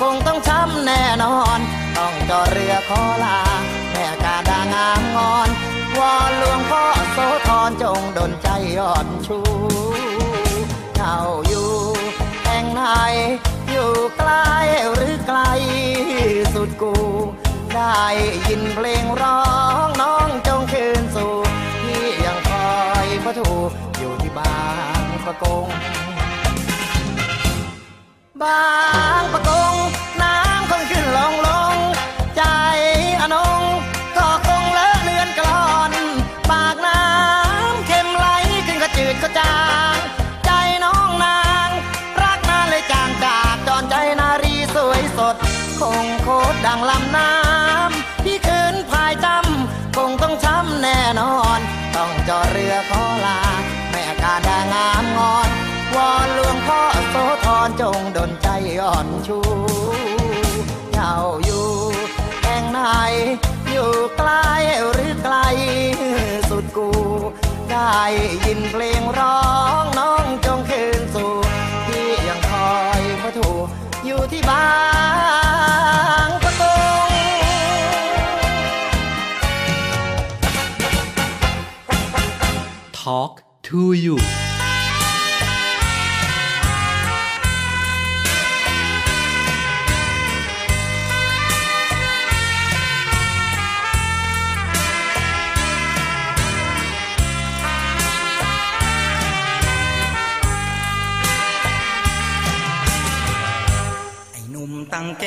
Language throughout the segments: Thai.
คงต้องช้ำแน่นอน ต้องจอเรือขอลา แม่กาดางามงอน วอนหลวงพ่อโสธรจงดลใจอ่อนชูเจ้าอยู่แห่งไหนอยู่ใกล้หรือไกลสุดกู ได้ยินเพลงร้องน้องจงคืนสู่ที่ยังคอยพระถูอยู่ที่บางประกงบางประกง ยินเพลงร้องน้องจงคืนสู่ที่ยังคอยพระถูอยู่ที่บ้างประกงทอล์ to you เก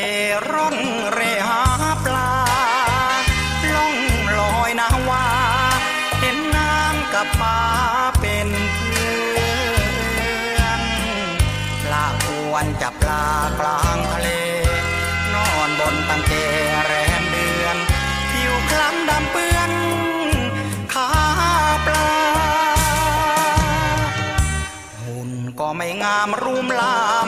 ร่อนเรหาปลา ล่องลอยนาวา เห็นน้ำกับฟ้าเป็นเพื่อนปลาควนจับปลากลางทะเล นอนบนตังเกแรมเดือนผิวคล้ำดำเปื้อนขาปลา หุ่นก็ไม่งามรูมลาม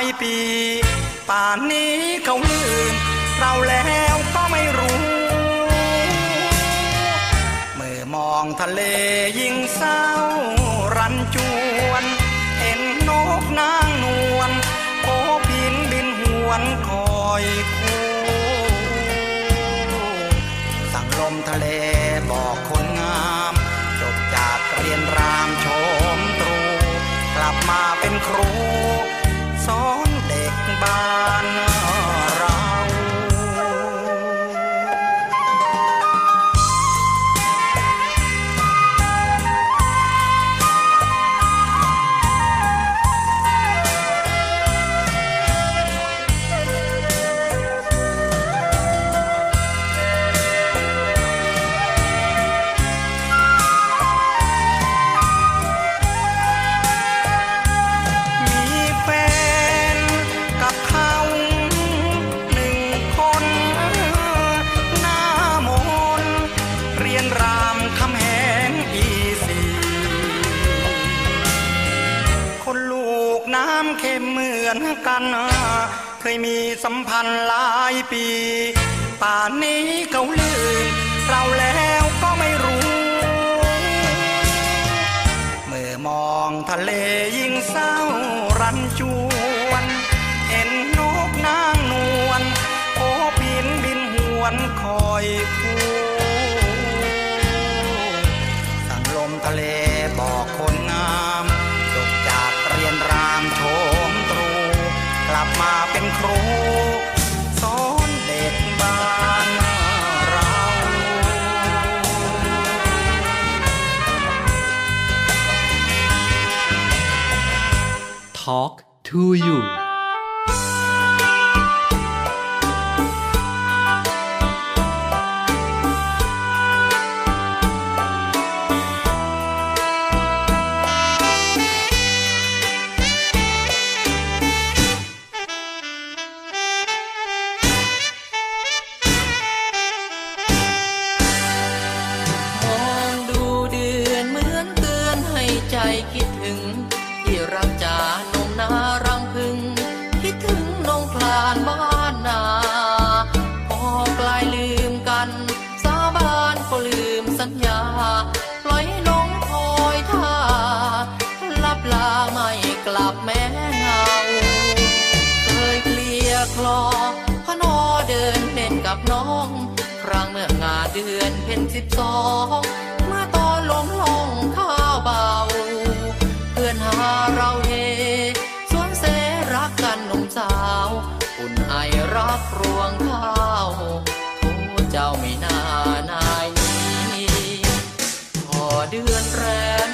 ายปี ป่านนี้เขาลืมเราแล้วก็ไม่รู้ เมื่อมองทะเลยิ่งเศร้าันหลายปี ป่านนี้เขาลืมเร บ้านนาพอกลายลืมกัน สาบานก็ลืมสัญญา ปล่อยน้องคอยท่าลับลาไม่กลับแม่เงาเคยเคลียคลอพนอเดินเล่นกับน้อง ครั้งเมื่องานเดือนเพ็ญสิบสองเมื่อตอนลมลงข้าวเบา เพื่อนหาเราเฮสวนเสรักกันหนุ่มสาว อุ่นไอรับรวงข้าวผู้เจ้าไม่น่านายนี้พอเดือนแรม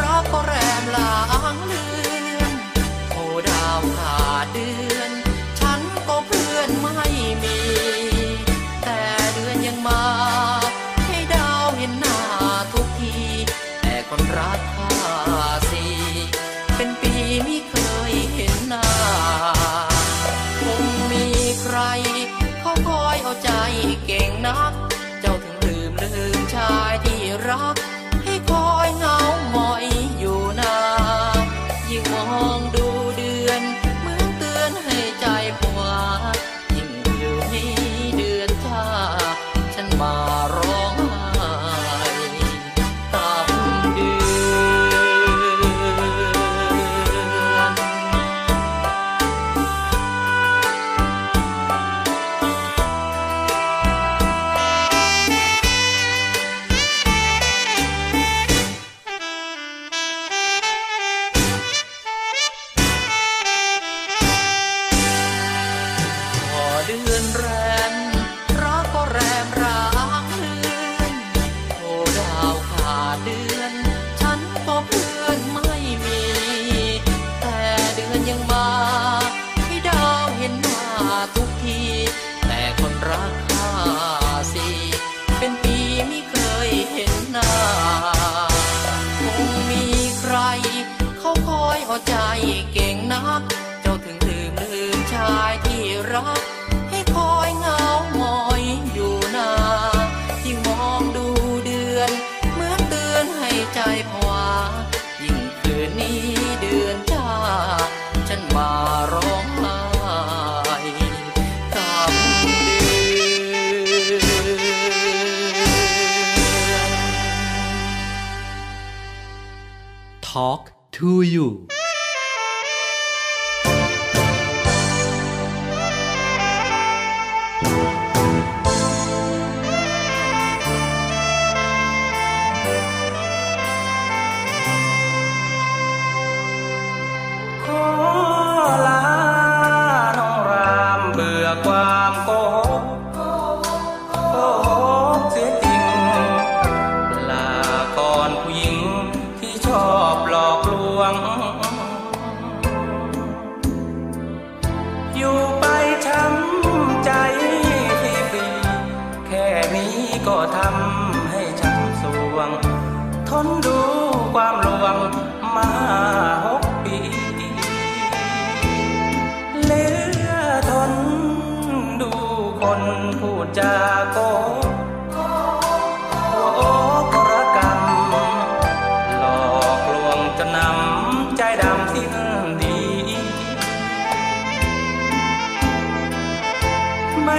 รักก็แรมลางเลือนโอดาวขาดเดือน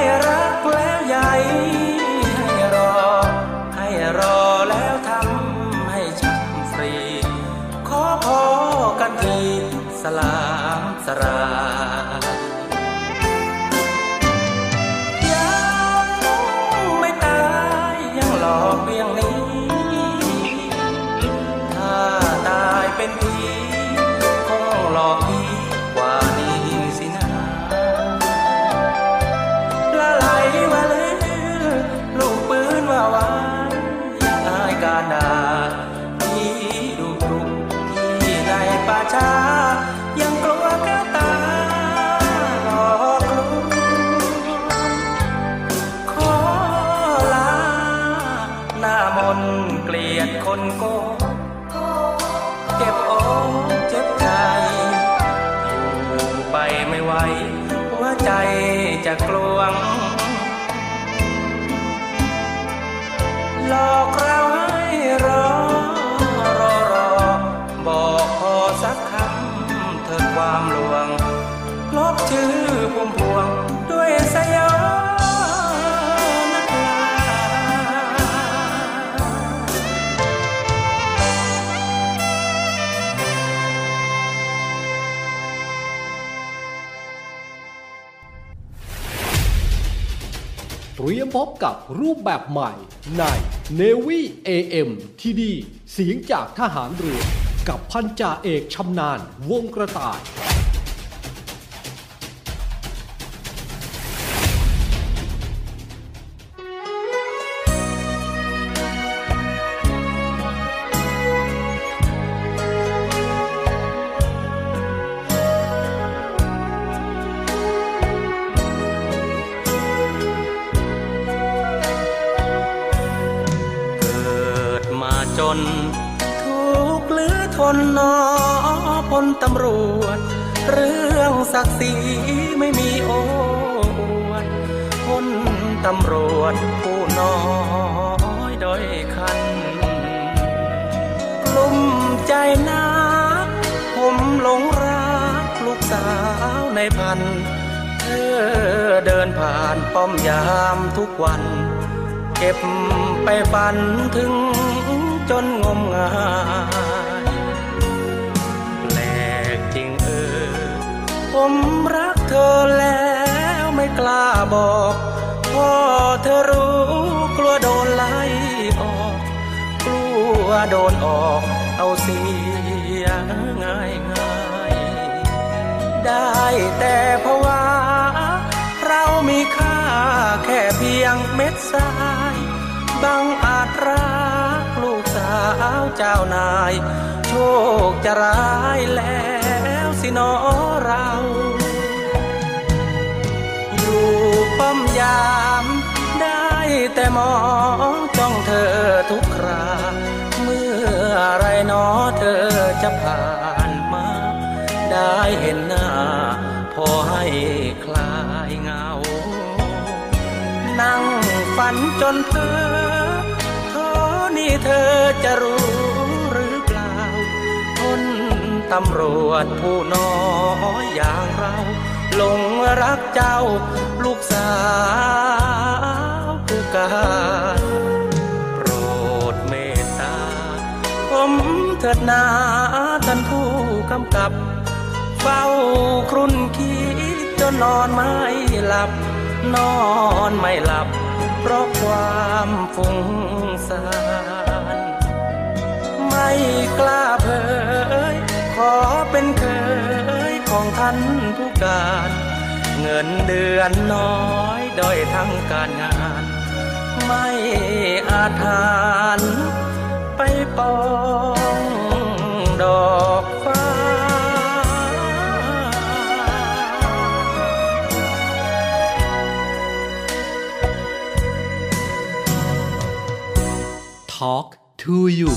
моя радость. จะกลวง หลอกเราให้รอ รอรอ บอกพอสักคำเธอความหลวงลบชื่อ พบกับรูปแบบใหม่ใน Navy AM ที่ดีเสียงจากทหารเรือ กับพันจ่าเอกชำนาญวงกระต่าย น ถูกหรือทนนอพลตำรวจ เรื่องศักดิ์ศรีไม่มีโอวดคนตำรวจผู้น้อยด้อยคันกลุ่มใจนักผมหลงรักลูกสาวในพันเธอเดินผ่านป้อมยามทุกวัน เก็บไปฝันถึง จนงมงายผมรักเธอแล้วไม่กล้าบอกพอเธอรู้กลัวโดนไล่ออก กลัวโดนออกเอาเสียง่ายง่ายได้แต่เพราะว่าเรามีค่าแค่เพียงเม็ดทรายบังอา เจ้านาย โชคจะร้ายแล้วสินอเรา อยู่ป้อมยามได้แต่มองจ้องเธอทุกครา เมื่อไรนอเธอจะผ่านมา ได้เห็นหน้า พอให้คลายเงา นั่งฝันจนเธอี่เธอจะรู้หรือเปล่าคนตำรวจผู้น้อยอย่างเราหลงรักเจ้าลูกสาวผู้กาโปรดเมตตา ผมเถิดนาท่านผู้กำกับ เฝ้าครุ่นคิดจนนอนไม่หลับ นอนไม่หลับ ราะความฟุ้งซ่านไม่กล้าเผย ขอเป็นเคยของท่านผู้การ เงินเดือนน้อยด้อยทั้งการงาน ไม่อาจหานไปปองดอกฟ้า talk to you.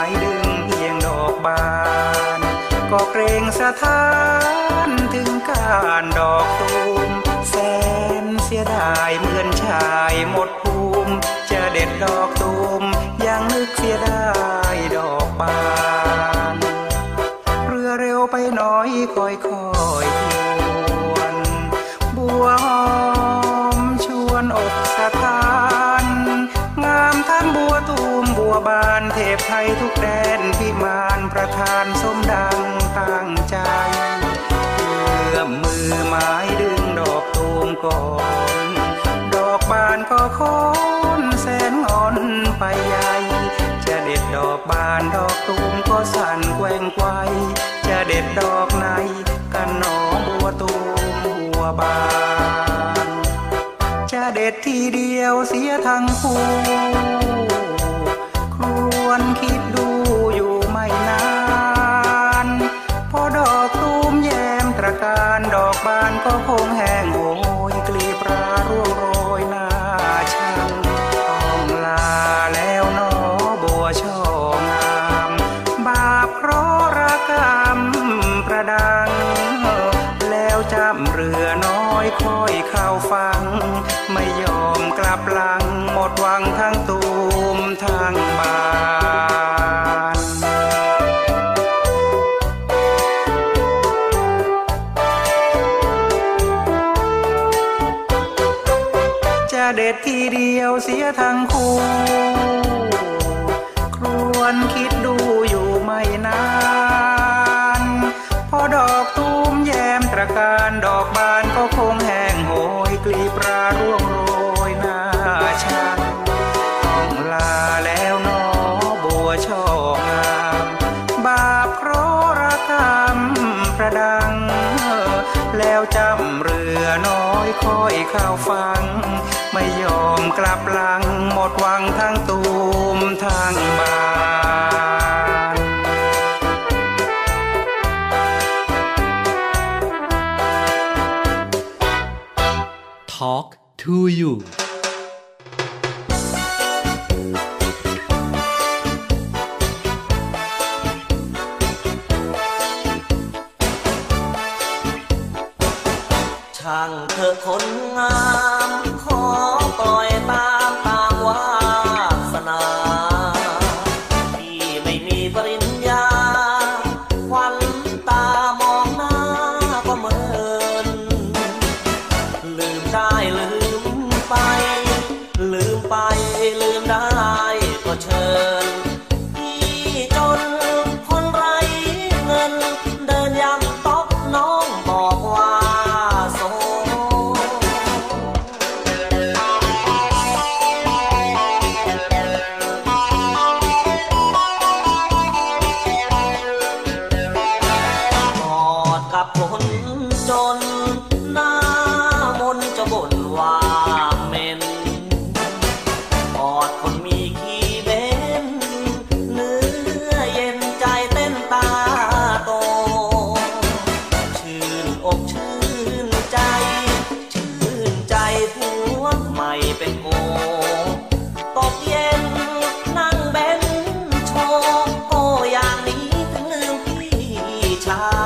ายดึงเพียงดอกบาน ก็เกรงสะท้านถึงการดอกตูมแสนเสียดายเหมือนชายหมดภูมิจะเด็ดดอก ษทีเดียวเสียทั้งคู่ pra rua. ช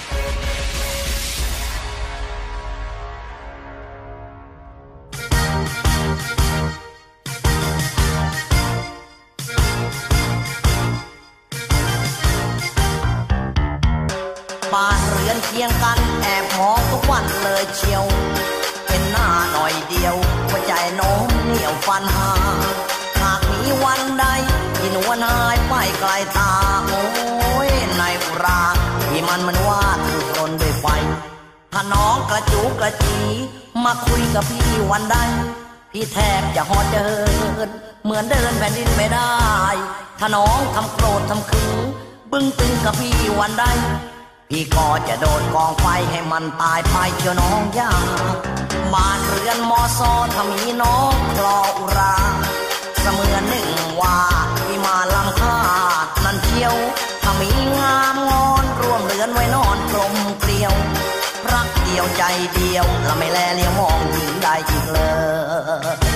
ยงกันแอบมองทุกวันเลยเชียว เป็นหน้าหน่อยเดียวหัวใจโน้มเหนียวฟันหาหากมีวันใดที่นวลหายไปไกลตา โอ้ยในอุราที่มันมันว่าถูกรนด้วยไฟถ้าน้องกระจูกระจี มาคุยกับพี่วันใดพี่แทบจะหอดเดิน เหมือนเดินแผ่นดินไม่ได้ ถ้าน้องทำโกรธทำคืนบึ้งตึงกับพี่วันใด พี่ก็จะโดนกองไฟให้มันตายไปเชียวน้องยาบ้านเรือนมอซอถ้ามีน้องคลออุรา เสมือนหนึ่งว่าที่มาลำค่านั่นเที่ยวถ้ามีงามงอนร่วมเรือนไว้นอนกลมเกลียว รักเดียวใจเดียวและไม่แลเลี้ยวมองหญิงได้อีกเลย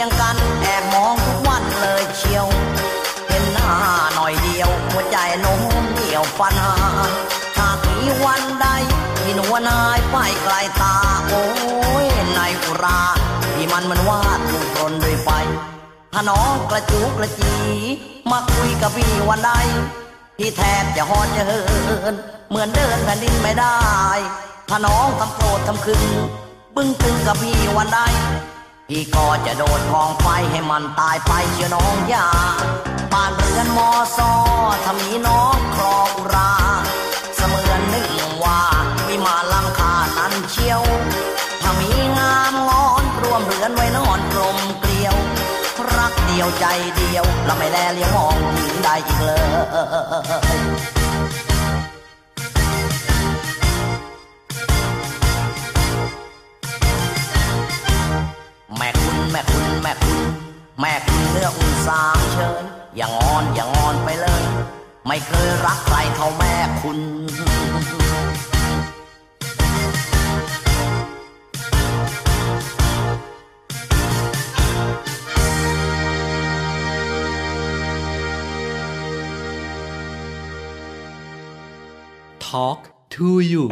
ยงกันแอบมองทุกวันเลยเชียว เห็นหน้าหน่อยเดียว หัวใจโน้มเดี่ยวฟันหาหากมีวันใดที่หนวลหายไปไกลตา โอ้ยในอุราที่มันมันวาดถูกรนด้วยไฟถ้าน้องกระจุกกระจี มาคุยกับพี่วันใดพี่แทบจะหอดจะเหินเหมือนเดินแผ่นดินไม่ได้ ถ้าน้องทำโกรธทำคืนบึ้งตึงกับพี่วันใด พี่ก็จะโดนกองไฟให้มันตายไปเชียวน้องยาบ้านเรือนมอซอถ้ามีน้องครองรา เสมือนหนึ่งว่าวิมานลังคานั้นเชียว ถ้ามีงามงอนรวมเรือนไว้นอนกลมเกลียว รักเดียวใจเดียว และไม่แลเลี้ยวมองหญิงได้อีกเลย แม่คุณแม่คุณแม่คุณเนื้ออุ่นสามเชยอย่างอนอย่างอนไปเลย ไม่เคยรักใครเท่าแม่คุณ Talk to you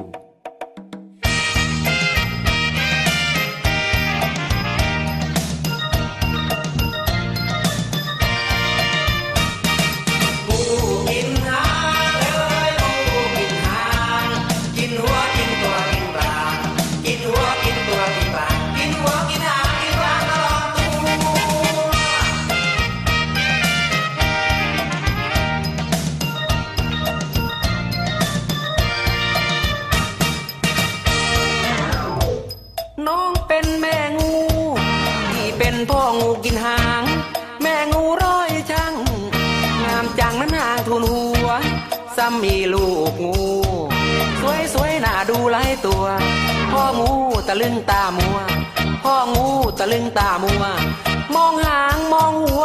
พ่องูกินหาง แม่งูร้อยช่างงามจังนั้นหางทุนหัว ซ้ำมีลูกงู สวยสวยหน้าดูหลายตัว พ่องูตะลึงตามัว พ่องูตะลึงตามัว มองหางมองหัว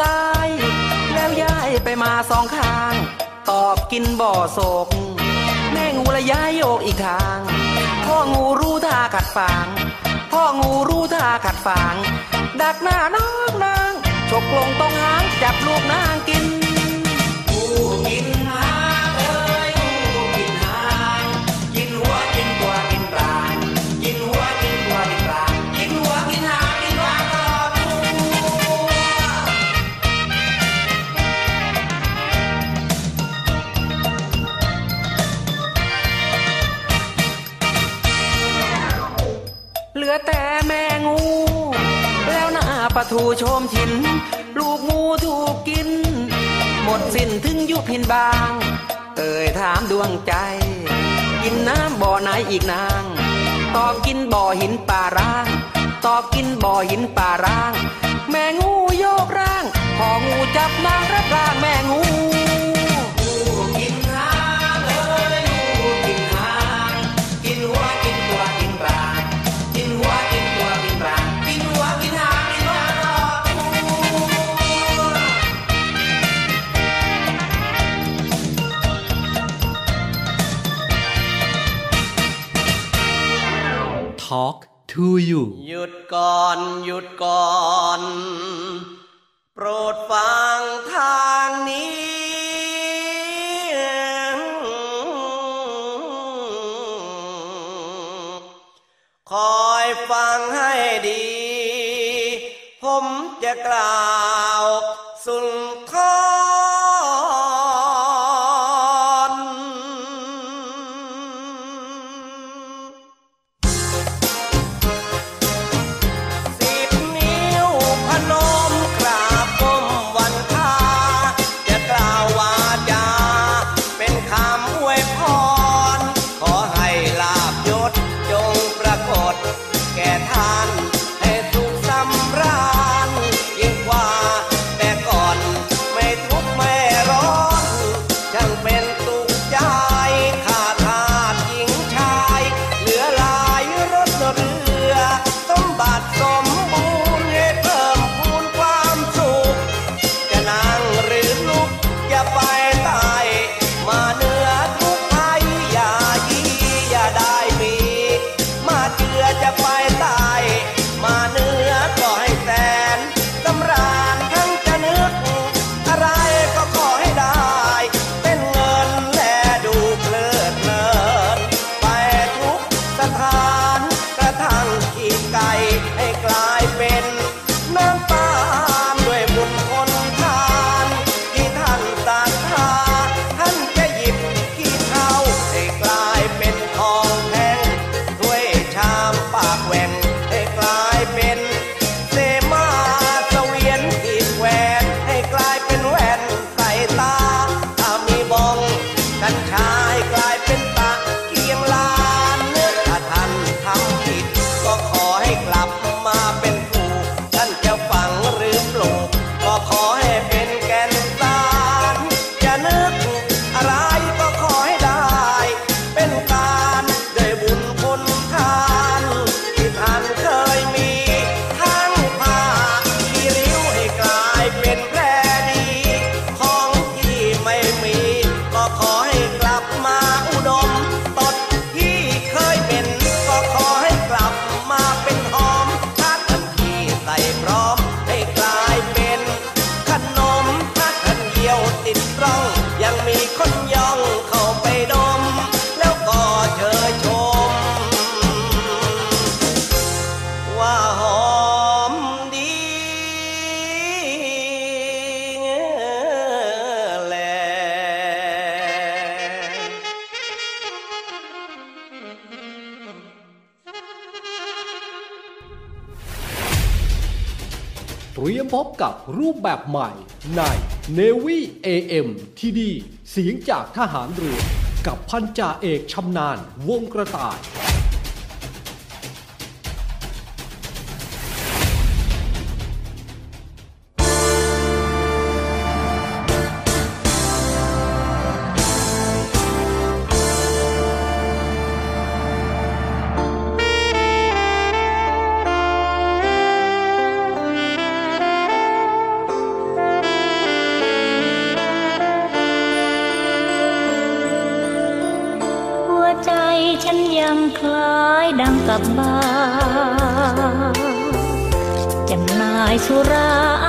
ซ้าย แล้วย้ายไปมาสองข้าง ตอบกินบ่อโศก แม่งูละย้ายโยกอีกทาง พ่องูรู้ท่าขัดฟาง พ่องูรู้ท่าขัดฟาง ดักหน้าน้องนางฉกลงต้องหางจับลูกนางกิน ปะทูโชมชิน ลูกงูถูกกิน หมดสิ้นถึงยุพินบาง เอ่ยถามดวงใจ กินน้ำบ่อไหนอีกนาง ตอบกินบ่อหินป่าร้าง ตอบกินบ่อหินป่าร้าง แม่งูโยกร่าง พองูจับนางรับร่างแม่งู รูปแบบใหม่ใน Navy AM ทีดีเสียงจากทหารเรือ กับพันจ่าเอกชำนาญวงกระต่ายาบ้าจำนายสุรา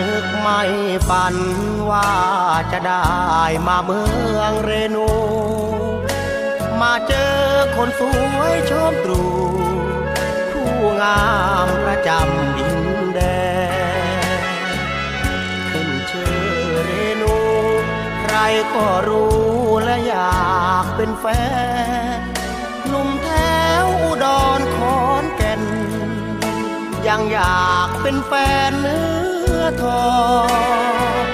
นึกไม่ฝันว่าจะได้มาเมืองเรนู มาเจอคนสวยชมตรูผู้งามประจำดินแดนขึ้นชื่อเรนู ใครก็รู้และอยากเป็นแฟนหนุ่มแถวอุดรขอนแก่นยังอยากเป็นแฟนเนื้อ ทอง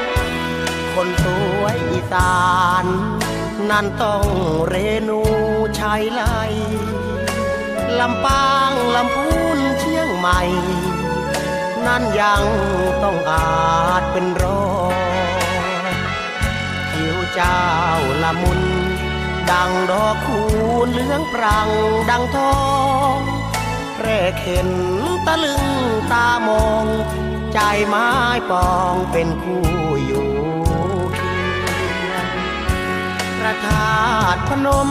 คนสวยอีสาน นั่นต้องเรนูชัยไลลำปางลำพูนเชียงใหม่ นั่นยังต้องอาจเป็นรอผิวเจ้าละมุน ดังดอกคูณเหลืองปรังดังทองแรกเห็นตะลึงตามอง ใจไม้ปองเป็นคู่อยู่เคียงพระธาตุพนม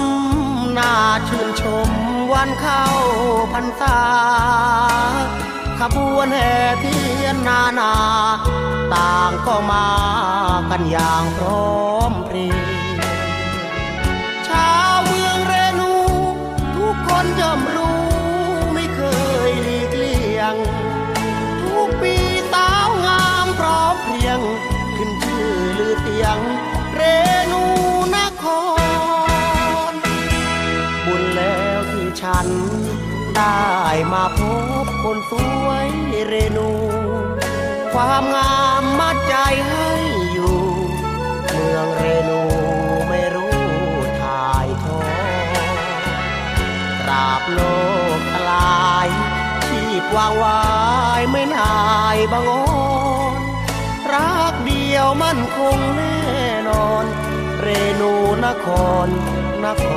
น่าชื่นชมวันเข้าพรรษาขบวนแห่เทียนนานา ต่างก็มากันอย่างพร้อมเพรียง ได้มาพบคนสวยเรนู ความงามมัดใจให้อยู่ เมืองเรนูไม่รู้ถ่ายทอตราบโลกลายชีพวางวายไม่นายบังออนรักเดียวมั่นคงแน่นอน เรนูนคร นค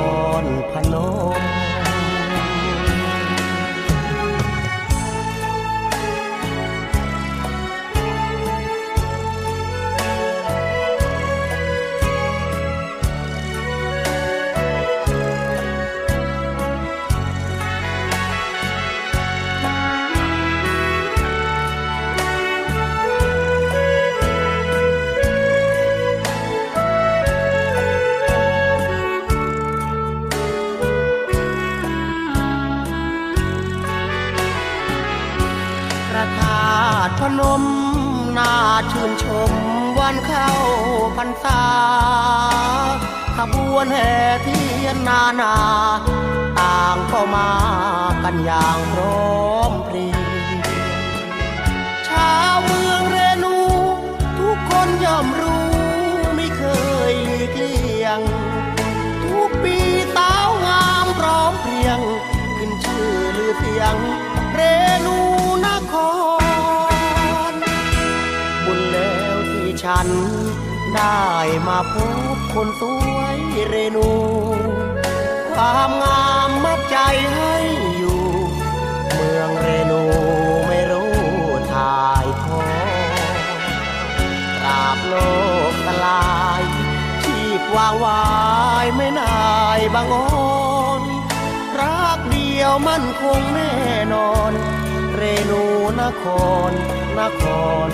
รพนม นมน่าชื่นชมวันเข้าพรรษาขบวนแห่เทียนนานา ต่างก็มากันอย่างพร้อมเพรียงชาวเมืองเรนู ทุกคนย่อมรู้ไม่เคยหลีกเลี่ยง ทุกปีสางามพร้อมเพรียง ขึ้นชื่อหรือเสียงัน ได้มาพบคนสวยเรนู ความงามมัดใจให้อยู่ เมืองเรนูไม่รู้ทายทอราบโลกตลาย ชีพวางวายไม่นายบางอนรักเดียวมั่นคงแน่นอน เรนูนครนคร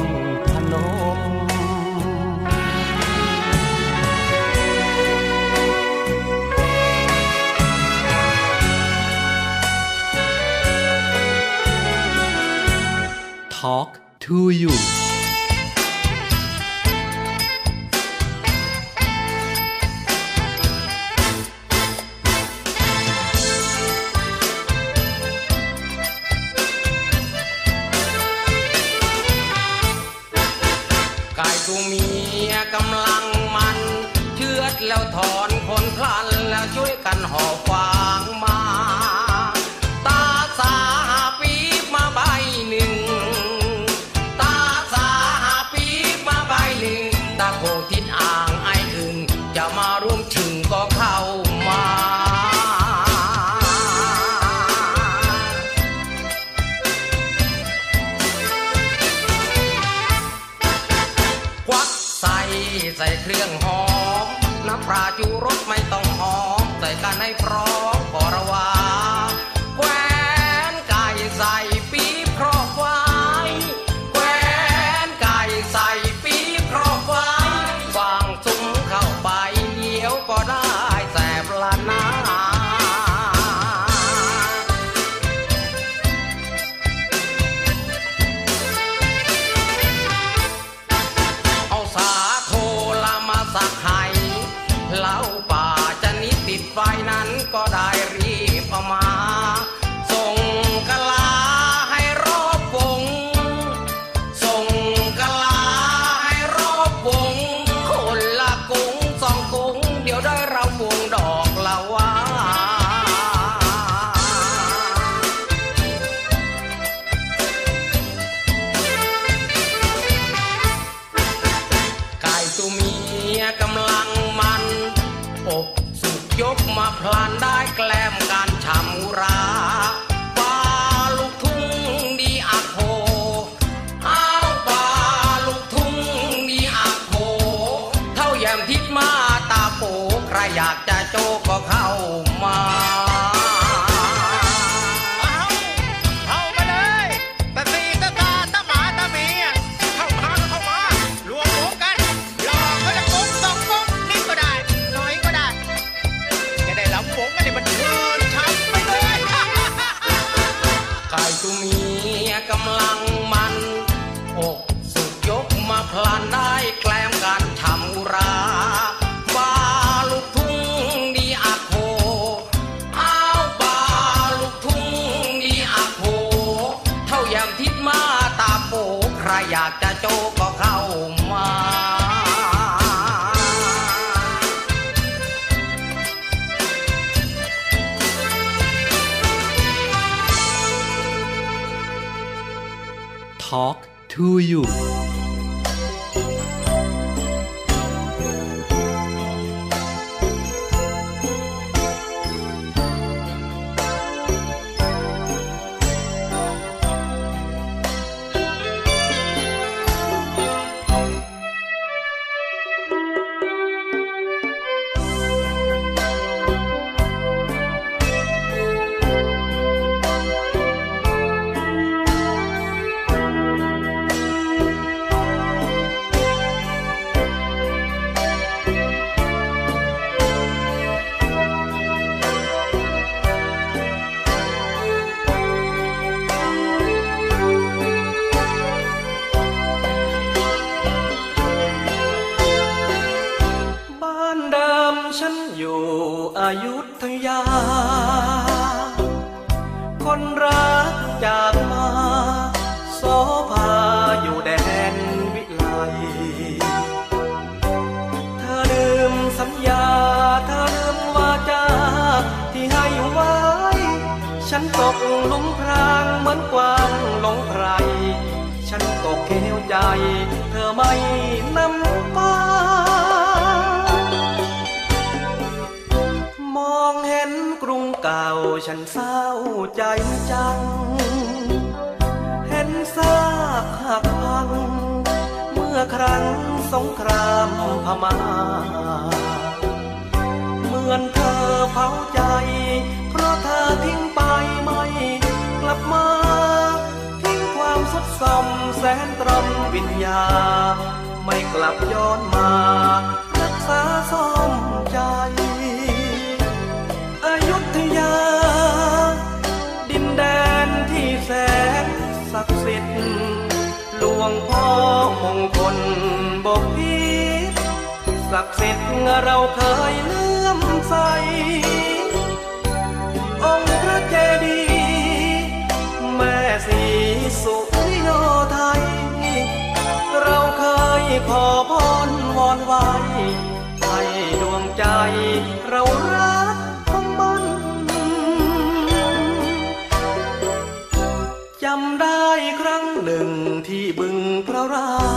ง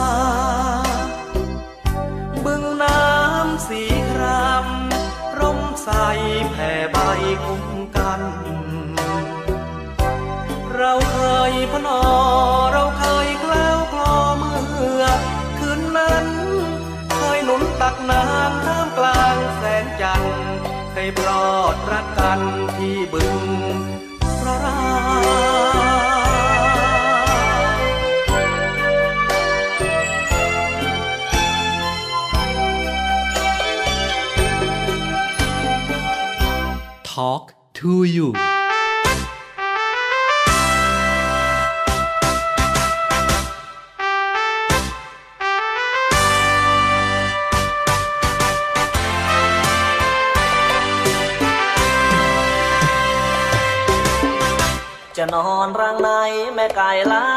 แม่ไก่ลา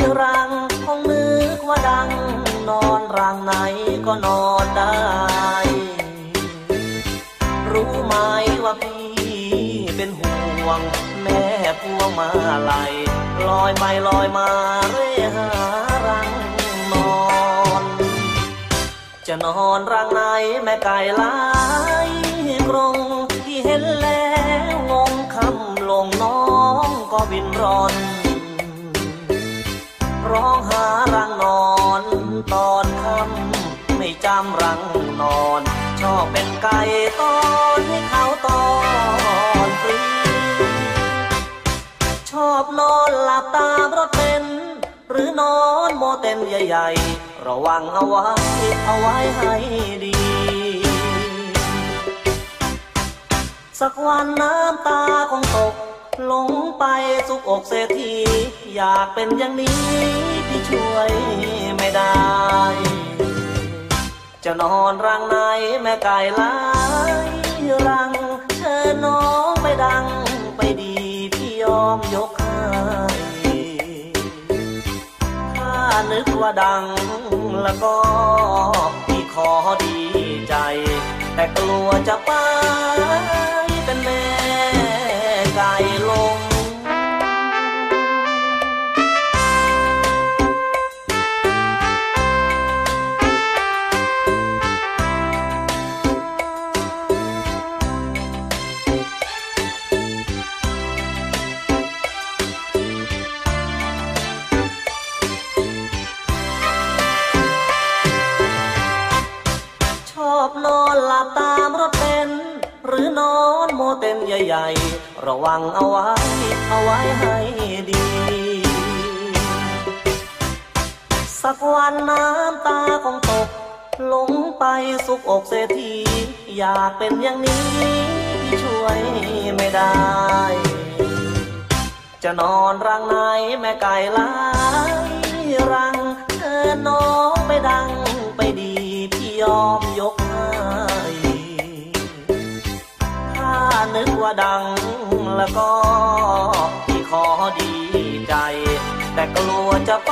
ยรังคงนึกว่าดัง นอนรังไหนก็นอนได้ รู้ไหมว่าพี่เป็นห่วง แม่พวงมาลัยลอยไปลอยมาเร่หารังนอน จะนอนรังไหนแม่ไก่ลายกรงที่เห็นแล้ว บินร้อน ร้องหารังนอนตอนค่ำไม่จำรังนอน ชอบเป็นไก่ตอนให้เขาตอนฟรีชอบนอนหลับตามรถเป็นหรือนอนโมเต็มใหญ่ๆ ระวังเอาไว้ เอาไว้ให้ดี สักวันน้ำตาคงตก หลงไปสุกอกเศรษฐีอยากเป็นอย่างนี้พี่ช่วยไม่ได้ จะนอนรังไหนแม่ไก่ลายรังเชิญน้องไปดังไปดีพี่ยอมยกให้ถ้านึกว่าดังแล้วก็พี่ขอดีใจ แต่กลัวจะไป อนโมเต็มใหญ่ๆ ระวังเอาไว้ เอาไว้ให้ดี สักวันน้ำตาคงตกหลงไปสุกอกเศรษฐีอยากเป็นอย่างนี้พี่ช่วยไม่ได้ จะนอนรังไหนแม่ไก่ลายรังเธอน้องไปดังไปดี พี่ยอมยก ตัวดังแล้วก็ที่ขอดีใจ แต่กลัวจะไป